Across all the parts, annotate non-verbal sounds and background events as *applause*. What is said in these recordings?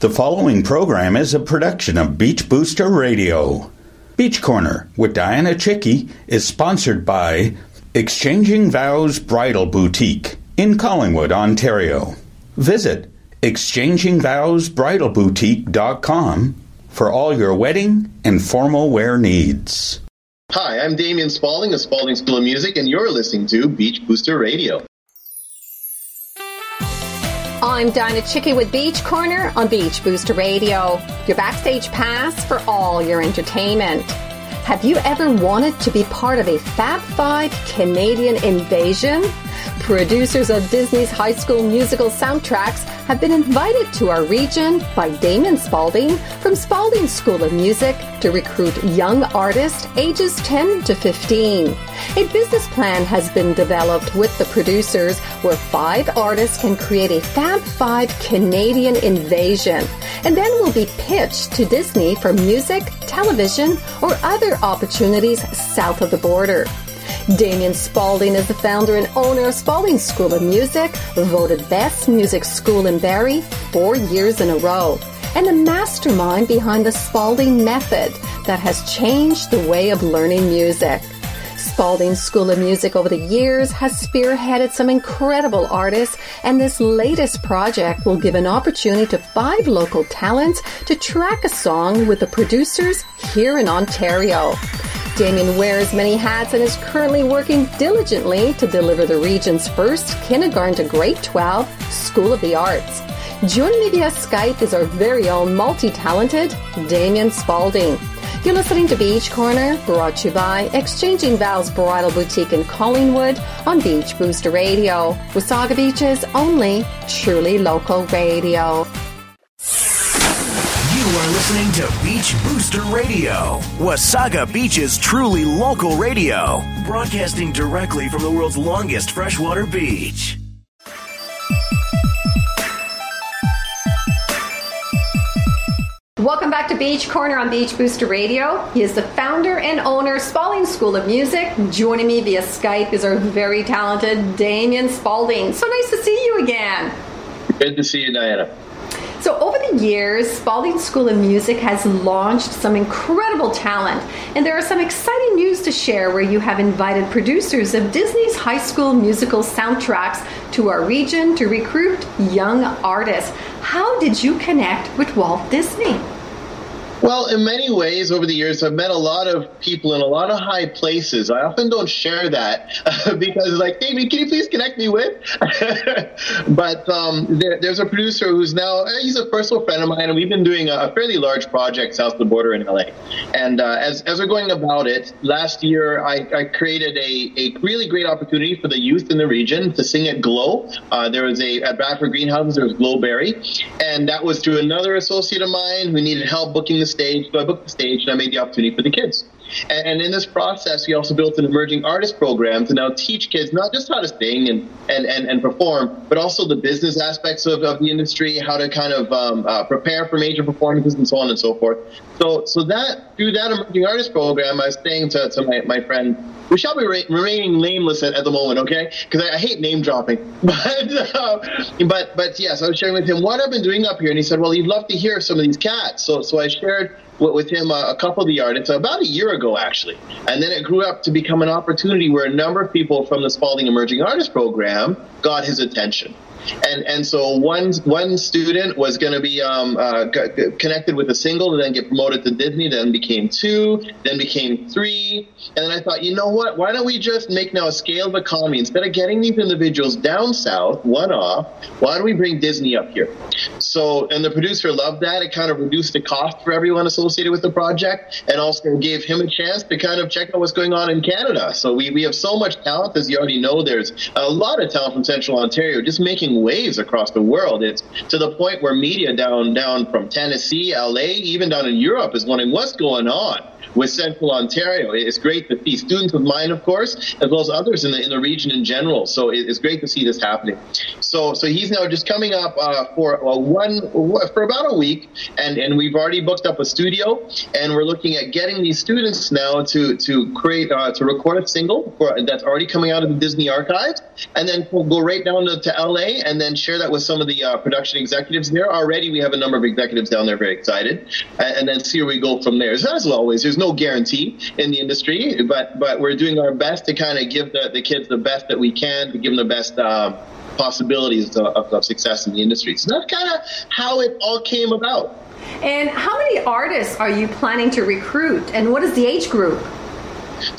The following program is a production of Beach Booster Radio. Beach Corner with Dianna Chycki is sponsored by Exchanging Vows Bridal Boutique in Collingwood, Ontario. Visit exchangingvowsbridalboutique.com for all your wedding and formal wear needs. Hi, I'm Damian Spaulding of Spaulding School of Music, and you're listening to Beach Booster Radio. I'm Dinah Chycki with Beach Corner on Beach Booster Radio, your backstage pass for all your entertainment. Have you ever wanted to be part of a Fab Five Canadian invasion? Producers of Disney's High School Musical soundtracks have been invited to our region by Damian Spaulding from Spaulding School of Music to recruit young artists ages 10 to 15. A business plan has been developed with the producers where five artists can create a Fab Five Canadian invasion and then will be pitched to Disney for music, television, or other opportunities south of the border. Damian Spaulding is the founder and owner of Spaulding School of Music, voted Best Music School in Barrie four years in a row, and the mastermind behind the Spaulding Method that has changed the way of learning music. Spaulding School of Music over the years has spearheaded some incredible artists, and this latest project will give an opportunity to five local talents to track a song with the producers here in Ontario. Damian wears many hats and is currently working diligently to deliver the region's first kindergarten to grade 12 School of the Arts. Joining me via Skype is our very own multi-talented Damian Spaulding. You're listening to Beach Corner, brought to you by Exchanging Vows Bridal Boutique in Collingwood on Beach Booster Radio, Wasaga Beach's only truly local radio. You are listening to Beach Booster Radio, Wasaga Beach's truly local radio, broadcasting directly from the world's longest freshwater beach. Welcome back to Beach Corner on Beach Booster Radio. He is the founder and owner of Spaulding School of Music. Joining me via Skype is our very talented Damian Spaulding. So nice to see you again. Good to see you, Dianna. So, over the years, Spaulding School of Music has launched some incredible talent, and there are some exciting news to share where you have invited producers of Disney's High School Musical soundtracks to our region to recruit young artists. How did you connect with Walt Disney? Well, in many ways, over the years, I've met a lot of people in a lot of high places. I often don't share that *laughs* because, like, David, can you please connect me with? *laughs* but um, there, there's a producer who's now, uh, he's a personal friend of mine, and we've been doing a, fairly large project south of the border in LA. And uh, as, as we're going about it, last year I, I created a, a really great opportunity for the youth in the region to sing at Glow. Uh, there was a, at Bradford Greenhouses, there was Glowberry. And that was through another associate of mine who needed help booking the stage. So I booked the stage and I made the opportunity for the kids. And, and, in this process, we also built an emerging artist program to now teach kids not just how to sing and, and, and, and perform, but also the business aspects of, of the industry, how to kind of um, uh, prepare for major performances and so on and so forth. So, so that through that emerging artist program, I was saying to, to my, my friend, we shall be re- remaining nameless at, at, the moment, okay? Because I, I, hate name dropping. *laughs* But, uh, but but yes, I was sharing with him what I've been doing up here, and he said, "Well, he'd love to hear some of these cats." So so I shared with him a, a couple of the artists about a year ago, actually. And then it grew up to become an opportunity where a number of people from the Spaulding Emerging Artist Program got his attention. And and so one one student was going to be um, uh, c- connected with a single, and then get promoted to Disney. Then became two, then became three, and then I thought, you know what? Why don't we just make now a scale scaled economy instead of getting these individuals down south, one off? Why don't we bring Disney up here? So, and the producer loved that. It kind of reduced the cost for everyone associated with the project, and also gave him a chance to kind of check out what's going on in Canada. So we we have so much talent, as you already know. There's a lot of talent from Central Ontario, just making waves across the world. It's to the point where media down down from Tennessee, LA, even down in Europe is wondering what's going on with Central Ontario. It's great to see students of mine, of course, as well as others in the in the region in general. So it's great to see this happening. So so he's now just coming up uh, for uh, one for about a week, and and we've already booked up a studio, and we're looking at getting these students now to to create uh, to record a single for, that's already coming out of the Disney archives, and then we'll go right down to, to LA and then share that with some of the uh, production executives there. Already we have a number of executives down there very excited, and, and then see where we go from there. So as always, there's no guarantee in the industry, but but we're doing our best to kind of give the, the kids the best that we can to give them the best. Uh, possibilities of, of, success in the industry. So that's kind of how it all came about. And how many artists are you planning to recruit, and what is the age group?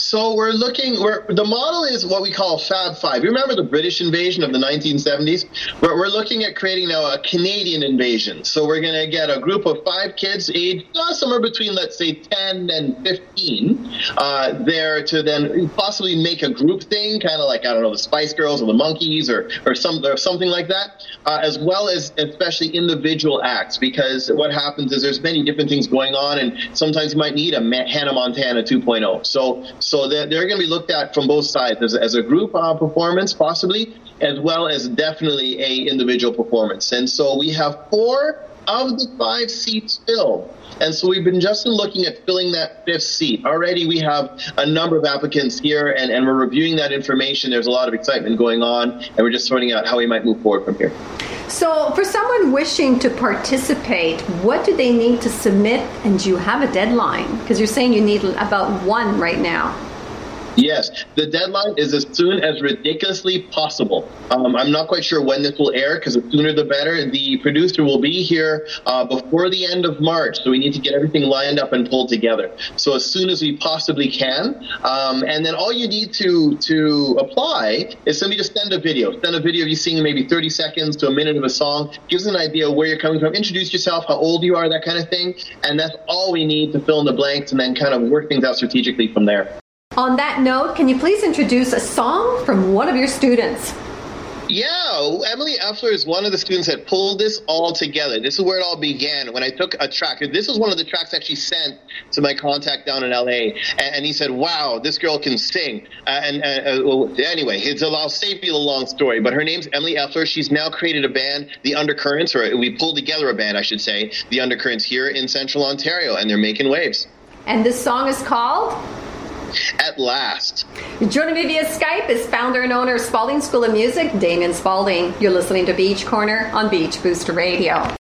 So we're looking. We're, the model is what we call Fab Five. You remember the British invasion of the 1970s? We're, looking at creating now a Canadian invasion. So we're going to get a group of five kids, aged uh, somewhere between let's say 10 and 15, uh, there to then possibly make a group thing, kind of like I don't know the Spice Girls or the Monkees or or some or something like that, uh, as well as especially individual acts. Because what happens is there's many different things going on, and sometimes you might need a Hannah Montana 2.0. So so they're, they're going to be looked at from both sides as, as a group uh, performance, possibly, as well as definitely a individual performance. And so we have four of the five seats filled. And so we've been just looking at filling that fifth seat. Already we have a number of applicants here and, and we're reviewing that information. There's a lot of excitement going on and we're just sorting out how we might move forward from here. So, for someone wishing to participate, what do they need to submit? And do you have a deadline? Because you're saying you need about one right now. Yes, the deadline is as soon as ridiculously possible. Um, I'm not quite sure when this will air because the sooner the better. The producer will be here uh, before the end of March, so we need to get everything lined up and pulled together. So as soon as we possibly can, um, and then all you need to to apply is simply to send a video. Send a video of you singing maybe 30 seconds to a minute of a song. Gives an idea of where you're coming from. Introduce yourself, how old you are, that kind of thing, and that's all we need to fill in the blanks, and then kind of work things out strategically from there. On that note, can you please introduce a song from one of your students? Yeah, Emily Effler is one of the students that pulled this all together. This is where it all began. When I took a track, this was one of the tracks actually sent to my contact down in LA, and, he said, "Wow, this girl can sing." Uh, and uh, well, anyway, it's a, I'll save you the long story. But her name's Emily Effler. She's now created a band, The Undercurrents, or we pulled together a band, I should say, The Undercurrents here in Central Ontario, and they're making waves. And this song is called at last. Joining me via Skype is founder and owner of Spaulding School of Music, Damian Spaulding. You're listening to Beach Corner on Beach Booster Radio.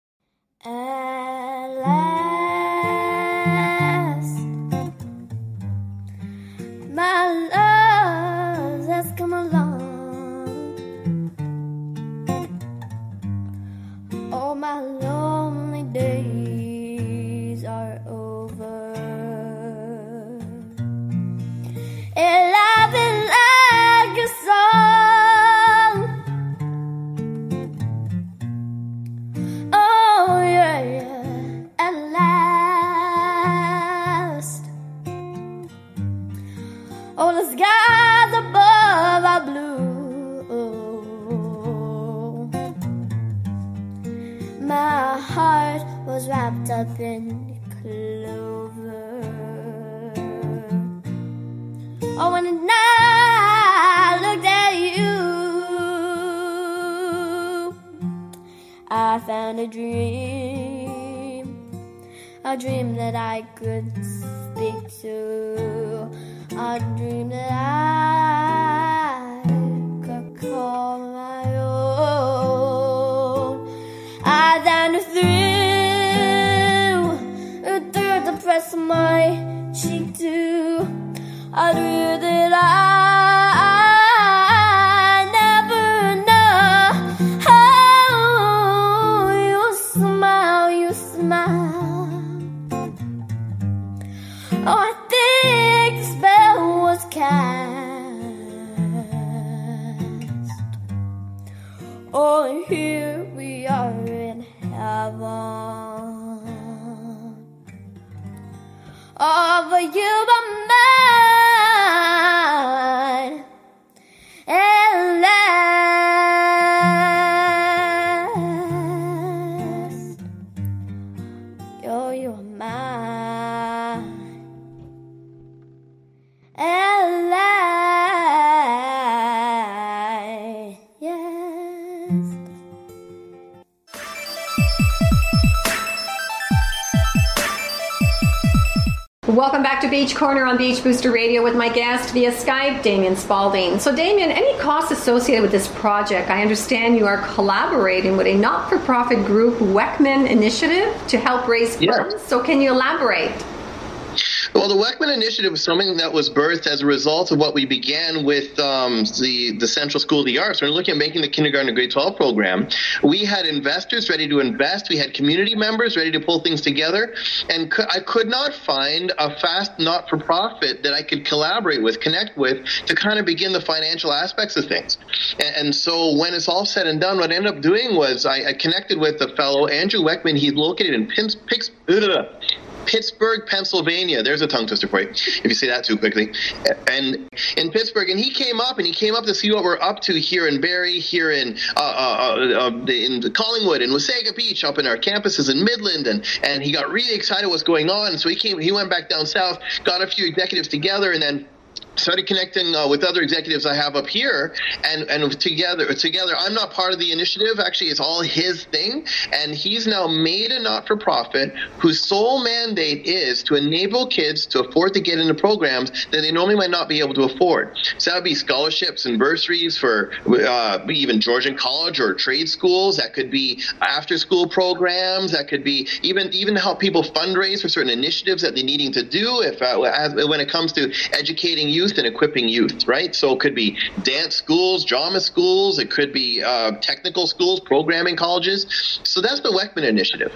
Welcome back to Beach Corner on Beach Booster Radio with my guest via Skype, Damian Spaulding. So, Damian, any costs associated with this project? I understand you are collaborating with a not for profit group, Weckman Initiative, to help raise funds. So, can you elaborate? Well, the Weckman Initiative was something that was birthed as a result of what we began with um, the, the Central School of the Arts. We're looking at making the kindergarten to grade 12 program. We had investors ready to invest. We had community members ready to pull things together. And I could not find a fast not for profit that I could collaborate with, connect with, to kind of begin the financial aspects of things. And, and so when it's all said and done, what I ended up doing was I, I connected with a fellow, Andrew Weckman. He's located in Pins, Pittsburgh, Pennsylvania. There's a tongue twister for you if you say that too quickly. And in Pittsburgh, and he came up and he came up to see what we're up to here in Barrie, here in uh, uh, uh, in Collingwood and Wasaga Beach, up in our campuses in Midland, and and he got really excited what's going on. So he came, he went back down south, got a few executives together, and then started connecting uh, with other executives I have up here, and and together together I'm not part of the initiative. Actually, it's all his thing, and he's now made a not for profit whose sole mandate is to enable kids to afford to get into programs that they normally might not be able to afford. So that would be scholarships and bursaries for uh, even Georgian College or trade schools. That could be after school programs. That could be even even help people fundraise for certain initiatives that they're needing to do. If uh, as, when it comes to educating youth youth and equipping youth, right? So it could be dance schools, drama schools, it could be uh, technical schools, programming colleges. So that's the Weckman initiative.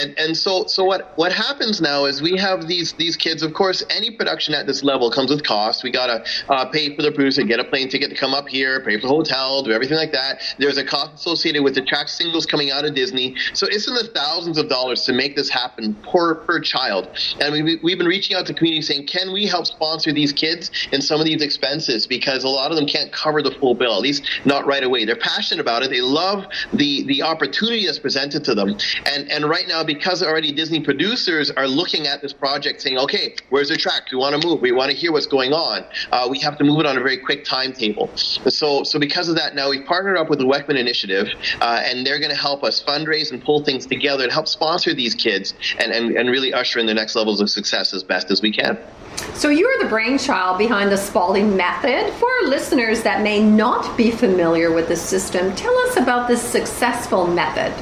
And and so so what what happens now is we have these these kids. Of course, any production at this level comes with cost. We gotta uh, pay for the producer, get a plane ticket to come up here, pay for the hotel, do everything like that. There's a cost associated with the track singles coming out of Disney. So it's in the thousands of dollars to make this happen per per child. And we, we've been reaching out to community saying, can we help sponsor these kids? In some of these expenses because a lot of them can't cover the full bill, at least not right away. They're passionate about it. They love the, the opportunity that's presented to them. And, and right now, because already Disney producers are looking at this project saying, okay, where's the track? We want to move. We want to hear what's going on. Uh, we have to move it on a very quick timetable. So, so because of that, now we've partnered up with the Weckman Initiative, uh, and they're going to help us fundraise and pull things together and help sponsor these kids and, and, and really usher in the next levels of success as best as we can. So you are the brainchild behind the Spaulding method. For our listeners that may not be familiar with the system, tell us about this successful method.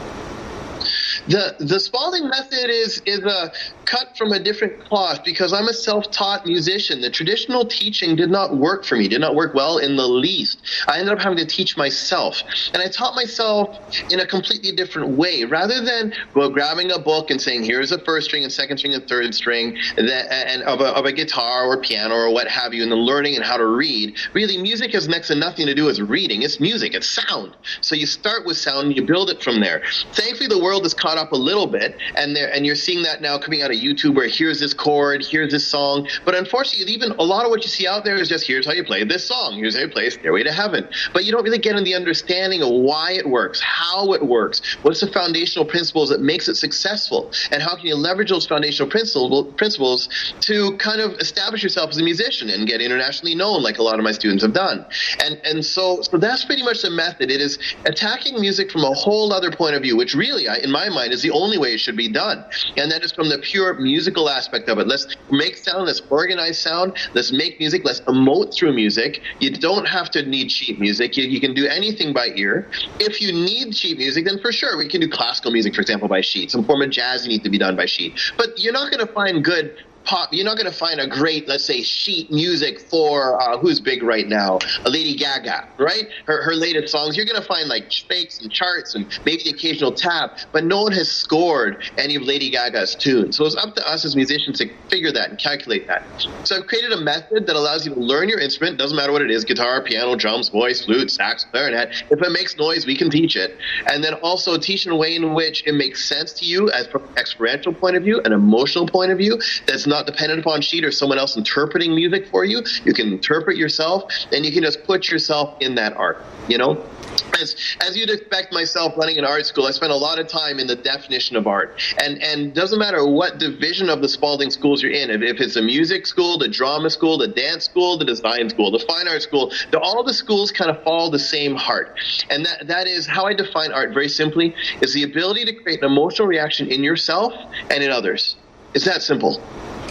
The the Spaulding method is is a cut from a different cloth because I'm a self-taught musician. The traditional teaching did not work for me, did not work well in the least. I ended up having to teach myself. And I taught myself in a completely different way. Rather than well, grabbing a book and saying, here's a first string and second string and third string that, and of a, of a guitar or piano or what have you, and then learning and how to read, really music has next to nothing to do with reading. It's music, it's sound. So you start with sound you build it from there. Thankfully, the world has caught up a little bit, and there, and you're seeing that now coming out of YouTube where here's this chord, here's this song. But unfortunately, even a lot of what you see out there is just here's how you play this song, here's how you play Stairway to Heaven. But you don't really get in the understanding of why it works, how it works, what's the foundational principles that makes it successful, and how can you leverage those foundational principles principles to kind of establish yourself as a musician and get internationally known, like a lot of my students have done. And and so so that's pretty much the method. It is attacking music from a whole other point of view, which really, in my mind, is the only way it should be done, and that is from the pure musical aspect of it. Let's make sound, let's organize sound, let's make music, let's emote through music. You don't have to need sheet music. You, you can do anything by ear. If you need sheet music, then for sure we can do classical music, for example, by sheet. Some form of jazz needs to be done by sheet. But you're not going to find good pop. You're not going to find a great, let's say, sheet music for uh, who's big right now, Lady Gaga, right? Her her latest songs. You're going to find like fakes and charts and maybe the occasional tap, but no one has scored any of Lady Gaga's tunes. So it's up to us as musicians to figure that and calculate that. So I've created a method that allows you to learn your instrument. Doesn't matter what it is: guitar, piano, drums, voice, flute, sax, clarinet. If it makes noise, we can teach it, and then also teach in a way in which it makes sense to you as from an experiential point of view, an emotional point of view. That's not not dependent upon sheet or someone else interpreting music for you. You can interpret yourself and you can just put yourself in that art, you know? As, as you'd expect myself running an art school, I spent a lot of time in the definition of art. And and doesn't matter what division of the Spaulding schools you're in, if, if it's a music school, the drama school, the dance school, the design school, the fine art school, the, all the schools kind of follow the same heart. And that, that is how I define art very simply, is the ability to create an emotional reaction in yourself and in others. It's that simple.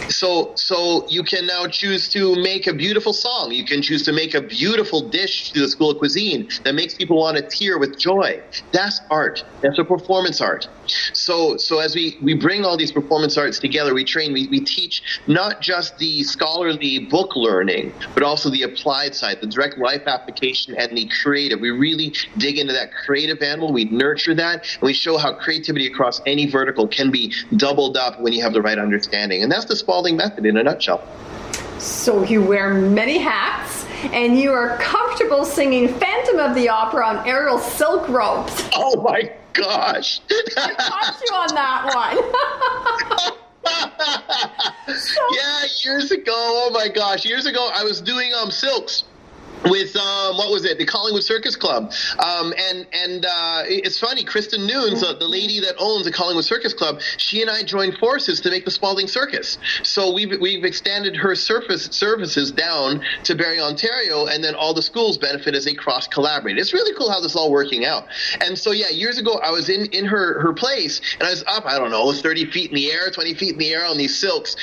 So, so you can now choose to make a beautiful song. You can choose to make a beautiful dish to the school of cuisine that makes people want to tear with joy. That's art. That's a performance art. So, so as we, we bring all these performance arts together, we train, we, we teach not just the scholarly book learning, but also the applied side, the direct life application and the creative. We really dig into that creative animal. We nurture that and we show how creativity across any vertical can be doubled up when you have the right understanding. And that's the Spaulding method in a nutshell. So you wear many hats and you are comfortable singing Phantom of the Opera on aerial silk ropes. *laughs* Oh my gosh. *laughs* I caught you on that one. *laughs* yeah, years ago. Oh my gosh, years ago I was doing um silks with um, what was it, the Collingwood Circus Club, um, and and uh, it's funny. Kristen Nunes, uh, the lady that owns the Collingwood Circus Club, she and I joined forces to make the Spaulding Circus. So we've we've extended her surface services down to Barrie, Ontario, and then all the schools benefit as they cross collaborate. It's really cool how this is all working out. And so yeah, years ago I was in in her her place, and I was up, I don't know, 30 feet in the air, 20 feet in the air on these silks,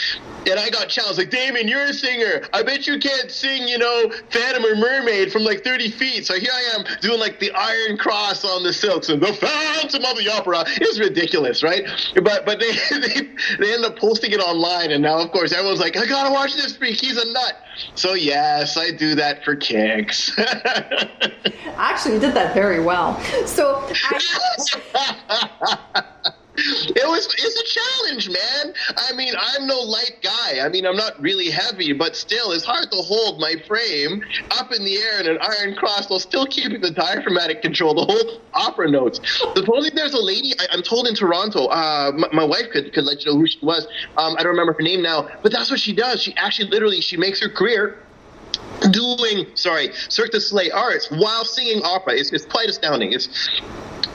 and I got challenged like, Damian, you're a singer. I bet you can't sing, you know, Phantom or mermaid from like 30 feet. So here I am doing like the Iron Cross on the silks and the Phantom of the Opera. It's ridiculous, right? But but they, *laughs* they they end up posting it online, and now of course everyone's like, I gotta watch this freak. He's a nut. So yes, I do that for kicks. *laughs* Actually, you did that very well. So. I- *laughs* it was it's a challenge, man. I mean, I'm no light guy. I mean, I'm not really heavy, but still, it's hard to hold my frame up in the air in an iron cross while still keeping the diaphragmatic control, the whole opera notes. Supposedly, there's a lady I, am told in Toronto. Uh, my, my, wife could could let you know who she was. Um, I don't remember her name now, but that's what she does. She actually, literally, she makes her career doing sorry Cirque du Soleil arts while singing opera. It's, it's quite astounding. It's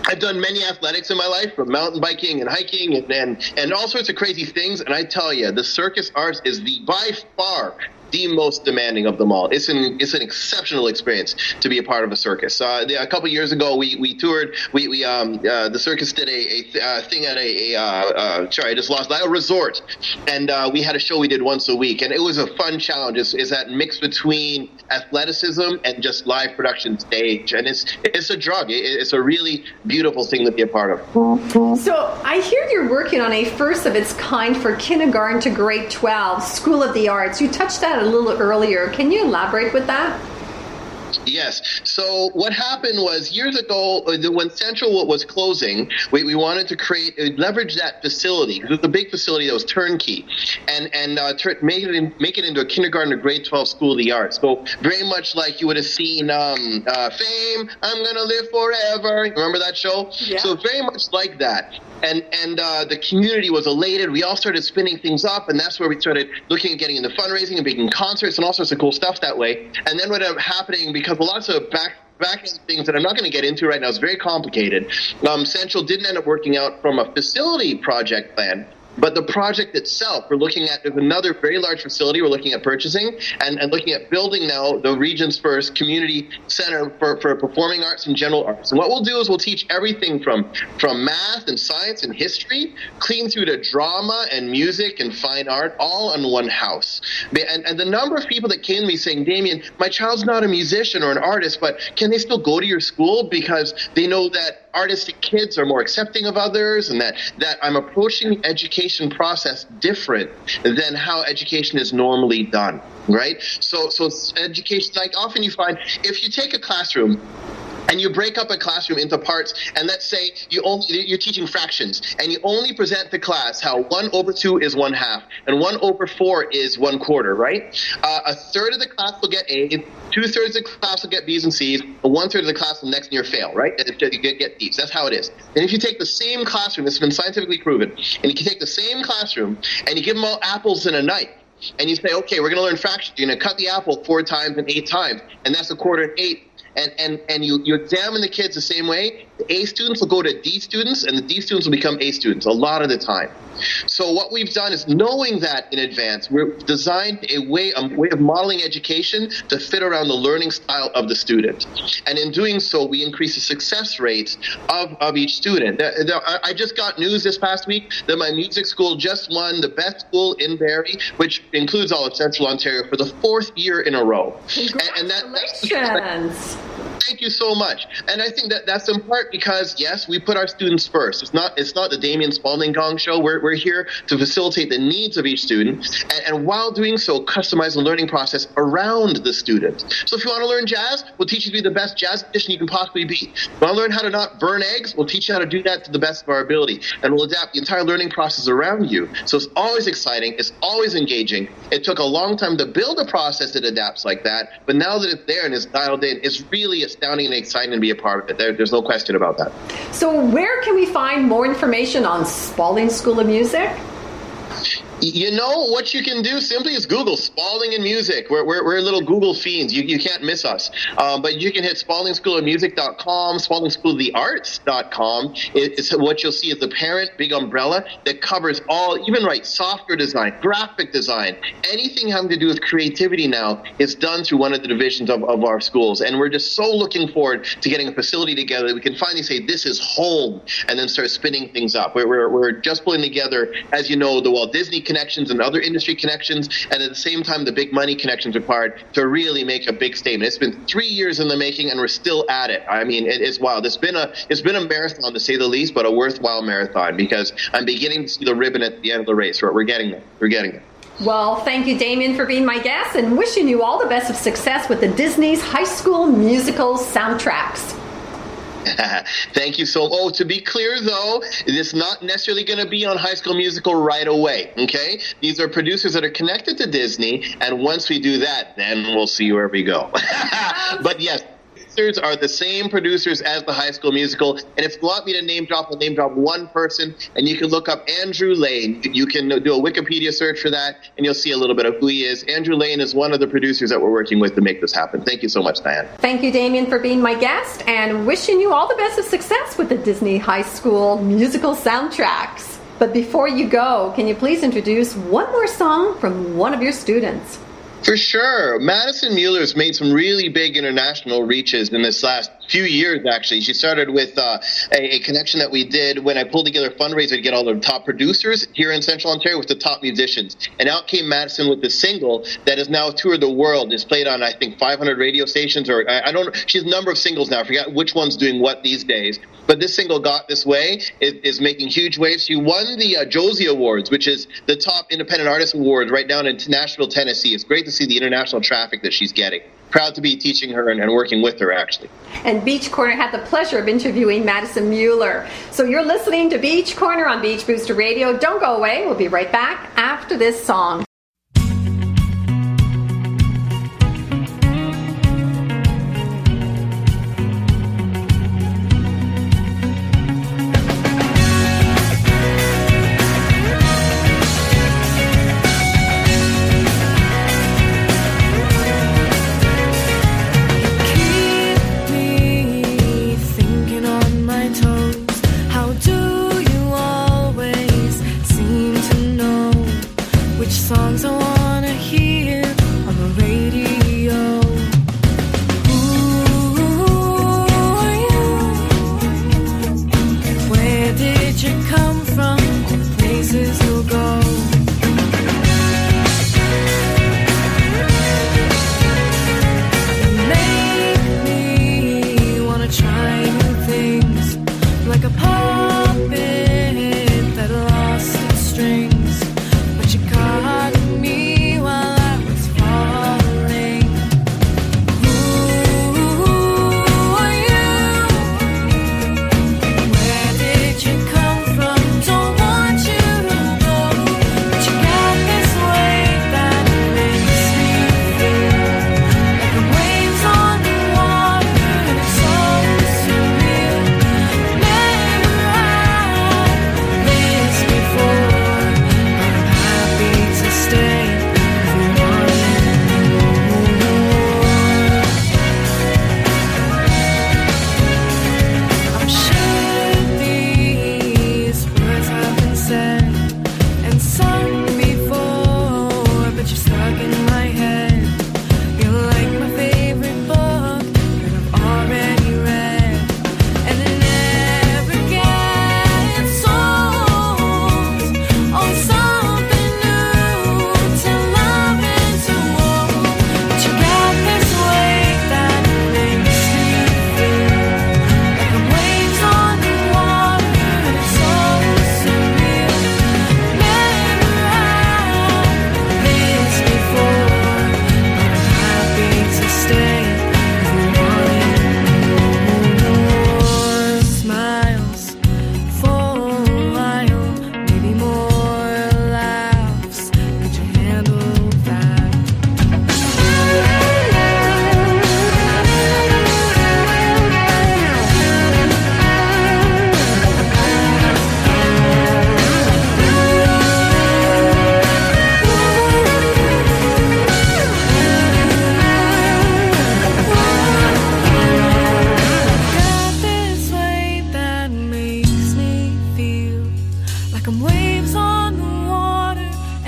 I've done many athletics in my life, from mountain biking and hiking and, and, and all sorts of crazy things. And I tell you, the circus arts is the by far the most demanding of them all. It's an it's an exceptional experience to be a part of a circus. Uh, a couple years ago, we, we toured. We, we um uh, the circus did a, a uh, thing at a, a uh, uh, sorry I just lost a resort, and we had a show we did once a week, and it was a fun challenge. Is is that mix between athleticism and just live production stage, and it's it's a drug. It, it's a really beautiful thing to be a part of. So I hear you're working on a first of its kind for kindergarten to grade twelve School of the Arts. You touched that a little earlier. Can you elaborate with that? Yes. So what happened was years ago, uh, when Central was closing, we, we wanted to create uh, leverage that facility. It was a big facility that was turnkey, and and uh, tur- make it in, make it into a kindergarten or grade twelve school of the arts. So very much like you would have seen um, uh, Fame. I'm gonna live forever. Remember that show? Yeah. So very much like that and and uh, the community was elated. We all started spinning things up, and that's where we started looking at getting into fundraising and making concerts and all sorts of cool stuff that way. And then what ended up happening because lots of back back things that I'm not going to get into right now. It's very complicated. Um, Central didn't end up working out from a facility project plan. But the project itself, we're looking at another very large facility. We're looking at purchasing and, and looking at building now the region's first community center for, for performing arts and general arts. And what we'll do is we'll teach everything from, from math and science and history, clean through to drama and music and fine art, all in one house. And, and the number of people that came to me saying, Damian, my child's not a musician or an artist, but can they still go to your school because they know that artistic kids are more accepting of others and that, that I'm approaching the education process different than how education is normally done, right? So, so education, like often you find if you take a classroom and you break up a classroom into parts, and let's say you only, you're teaching fractions, and you only present the class how one over two is one half, and one over four is one quarter, right? Uh, a third of the class will get A, two thirds of the class will get B's and C's, and one third of the class will next year fail, right? You get, D's. That's how it is. And if you take the same classroom, this has been scientifically proven, and you can take the same classroom and you give them all apples and a knife, and you say, okay, we're going to learn fractions. You're going to cut the apple four times and eight times, and that's a quarter and eight and, and, and you, you examine the kids the same way, the A students will go to D students, and the D students will become A students a lot of the time. So what we've done is knowing that in advance, we've designed a way, a way of modeling education to fit around the learning style of the student. And in doing so, we increase the success rates of, of each student. I just got news this past week that my music school just won the best school in Barrie, which includes all of Central Ontario, for the fourth year in a row. Congratulations. And, and that, Thank you so much. And I think that that's in part because yes, we put our students first. It's not it's not the Damian Spaulding Gong show. We're, we're here to facilitate the needs of each student, and, and while doing so, customize the learning process around the student. So if you want to learn jazz, we'll teach you to be the best jazz musician you can possibly be. If you want to learn how to not burn eggs, we'll teach you how to do that to the best of our ability, and we'll adapt the entire learning process around you. So it's always exciting. It's always engaging. It took a long time to build a process that adapts like that, but now that it's there and it's dialed in, it's really astounding and exciting to be a part of it. There, there's no question about that. So, where can we find more information on Spaulding School of Music? You know what you can do simply is Google Spaulding and Music. We're, we're, we're little Google fiends. You, you can't miss us. Um, but you can hit spauldingschoolofmusic.com, spauldingschoolofthearts.com. It's what you'll see is the parent big umbrella that covers all, even right, software design, graphic design, anything having to do with creativity now is done through one of the divisions of, of our schools. And we're just so looking forward to getting a facility together that we can finally say this is home and then start spinning things up. We're, we're, we're just pulling together, as you know, the Walt Disney connections and other industry connections, and at the same time, the big money connections required to really make a big statement. It's been three years in the making, and we're still at it. I mean, it is wild. It's been a it's been a marathon to say the least, but a worthwhile marathon because I'm beginning to see the ribbon at the end of the race. We're, we're getting there. We're getting there. Well, thank you, Damian, for being my guest, and wishing you all the best of success with the Disney's High School Musical soundtracks. *laughs* Thank you so. Oh, to be clear though, it's not necessarily going to be on High School Musical right away. Okay, these are producers that are connected to Disney, and once we do that, then we'll see where we go. *laughs* but yes producers are the same producers as the High School Musical. And if you want me to name drop, I'll name drop one person, and you can look up Andrew Lane. You can do a Wikipedia search for that, and you'll see a little bit of who he is. Andrew Lane is one of the producers that we're working with to make this happen. Thank you so much, Diane. Thank you, Damian, for being my guest, and wishing you all the best of success with the Disney High School Musical soundtracks. But before you go, can you please introduce one more song from one of your students? For sure. Madison Mueller's made some really big international reaches in this last few years, actually. She started with uh, a, a, connection that we did when I pulled together a fundraiser to get all the top producers here in Central Ontario with the top musicians. And out came Madison with the single that has now toured the world. It's played on, I think, 500 radio stations, or I, I don't know. She has a number of singles now. I forgot which one's doing what these days. But this single, Got This Way, is, is making huge waves. She won the uh, Josie Awards, which is the top independent artist award right down in Nashville, Tennessee. It's great to see the international traffic that she's getting proud to be teaching her and, and, working with her actually. And Beach Corner had the pleasure of interviewing Madison Mueller. So you're listening to Beach Corner on Beach Booster Radio. Don't go away. We'll be right back after this song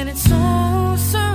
this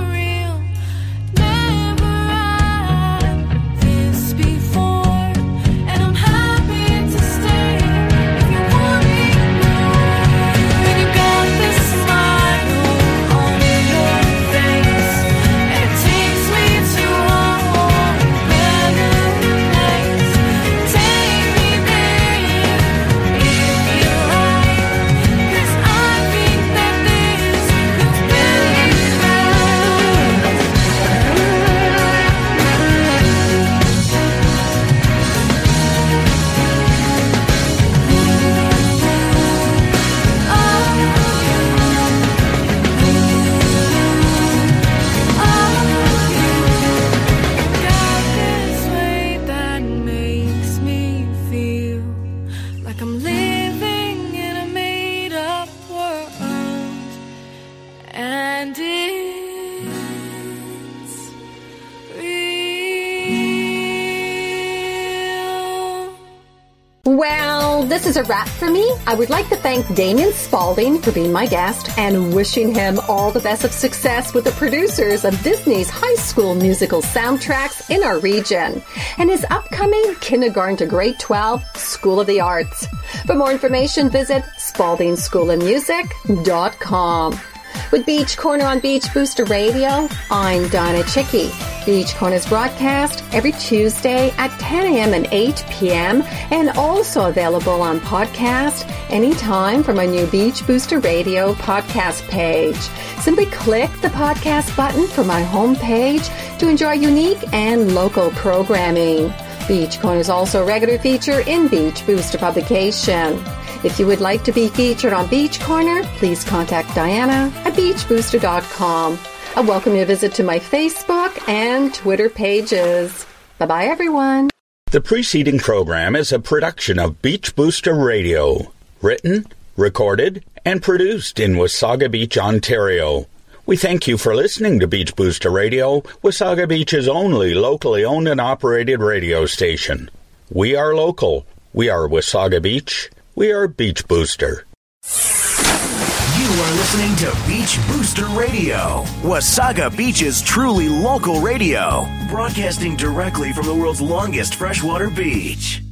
is a wrap for me. I would like to thank Damian Spaulding for being my guest and wishing him all the best of success with the producers of Disney's high school musical soundtracks in our region and his upcoming kindergarten to grade 12 School of the Arts. For more information, visit spauldingschoolofmusic.com. With Beach Corner on Beach Booster Radio, I'm Donna Chycki. Beach Corner's broadcast every Tuesday at 10 a.m. and 8 p.m. and also available on podcast anytime from our new Beach Booster Radio podcast page. Simply click the podcast button from my homepage to enjoy unique and local programming. Beach Corner is also a regular feature in Beach Booster publication. If you would like to be featured on Beach Corner, please contact Dianna at beachbooster.com. I welcome you to visit to my Facebook and Twitter pages. Bye bye, everyone. The preceding program is a production of Beach Booster Radio, written, recorded, and produced in Wasaga Beach, Ontario. We thank you for listening to Beach Booster Radio, Wasaga Beach's only locally owned and operated radio station. We are local. We are Wasaga Beach. We are Beach Booster. Are listening to Beach Booster Radio, Wasaga Beach's truly local radio, broadcasting directly from the world's longest freshwater beach.